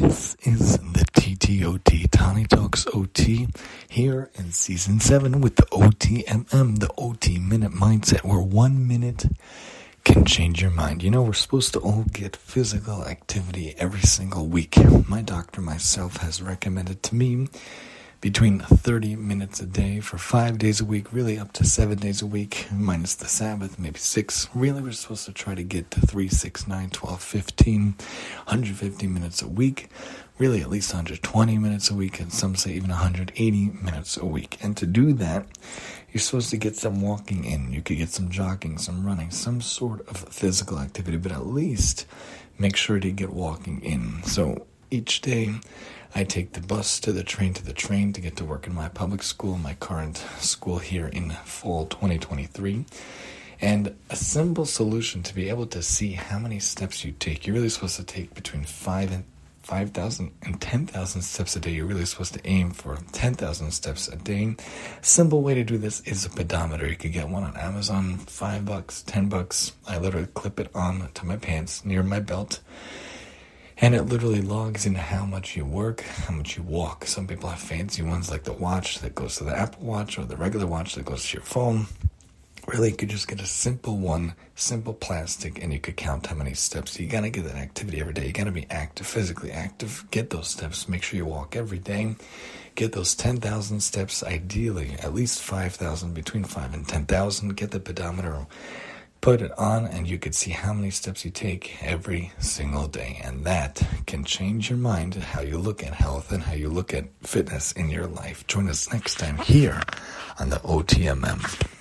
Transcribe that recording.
This is the TTOT, Tani Talks OT, here in season 7 with the OTMM, the OT Minute Mindset, where one minute can change your mind. You know, we're supposed to all get physical activity every single week. My doctor, myself, has recommended to me between 30 minutes a day for five days a week, really up to seven days a week, minus the Sabbath, maybe six. Really, we're supposed to try to get to 3, 6, 9, 12, 15, 150 minutes a week. Really, at least 120 minutes a week, and some say even 180 minutes a week. And to do that, you're supposed to get some walking in. You could get some jogging, some running, some sort of physical activity, but at least make sure to get walking in. So each day, I take the bus to the train to the train to get to work in my public school, my current school here in fall 2023. And a simple solution to be able to see how many steps you take. You're really supposed to take between 5 and 5,000 and 10,000 steps a day. You're really supposed to aim for 10,000 steps a day. Simple way to do this is a pedometer. You could get one on Amazon, 5 bucks, 10 bucks. I literally clip it on to my pants near my belt and it literally logs in how much you work, how much you walk. Some people have fancy ones like the watch that goes to the Apple Watch or the regular watch that goes to your phone. Really, you could just get a simple one, simple plastic, and you could count how many steps. You gotta get that activity every day. You gotta be active, physically active. Get those steps. Make sure you walk every day. Get those 10,000 steps, ideally, at least 5,000, between 5 and 10,000. Get the pedometer put it on and you could see how many steps you take every single day. And that can change your mind, how you look at health and how you look at fitness in your life. Join us next time here on the OTMM.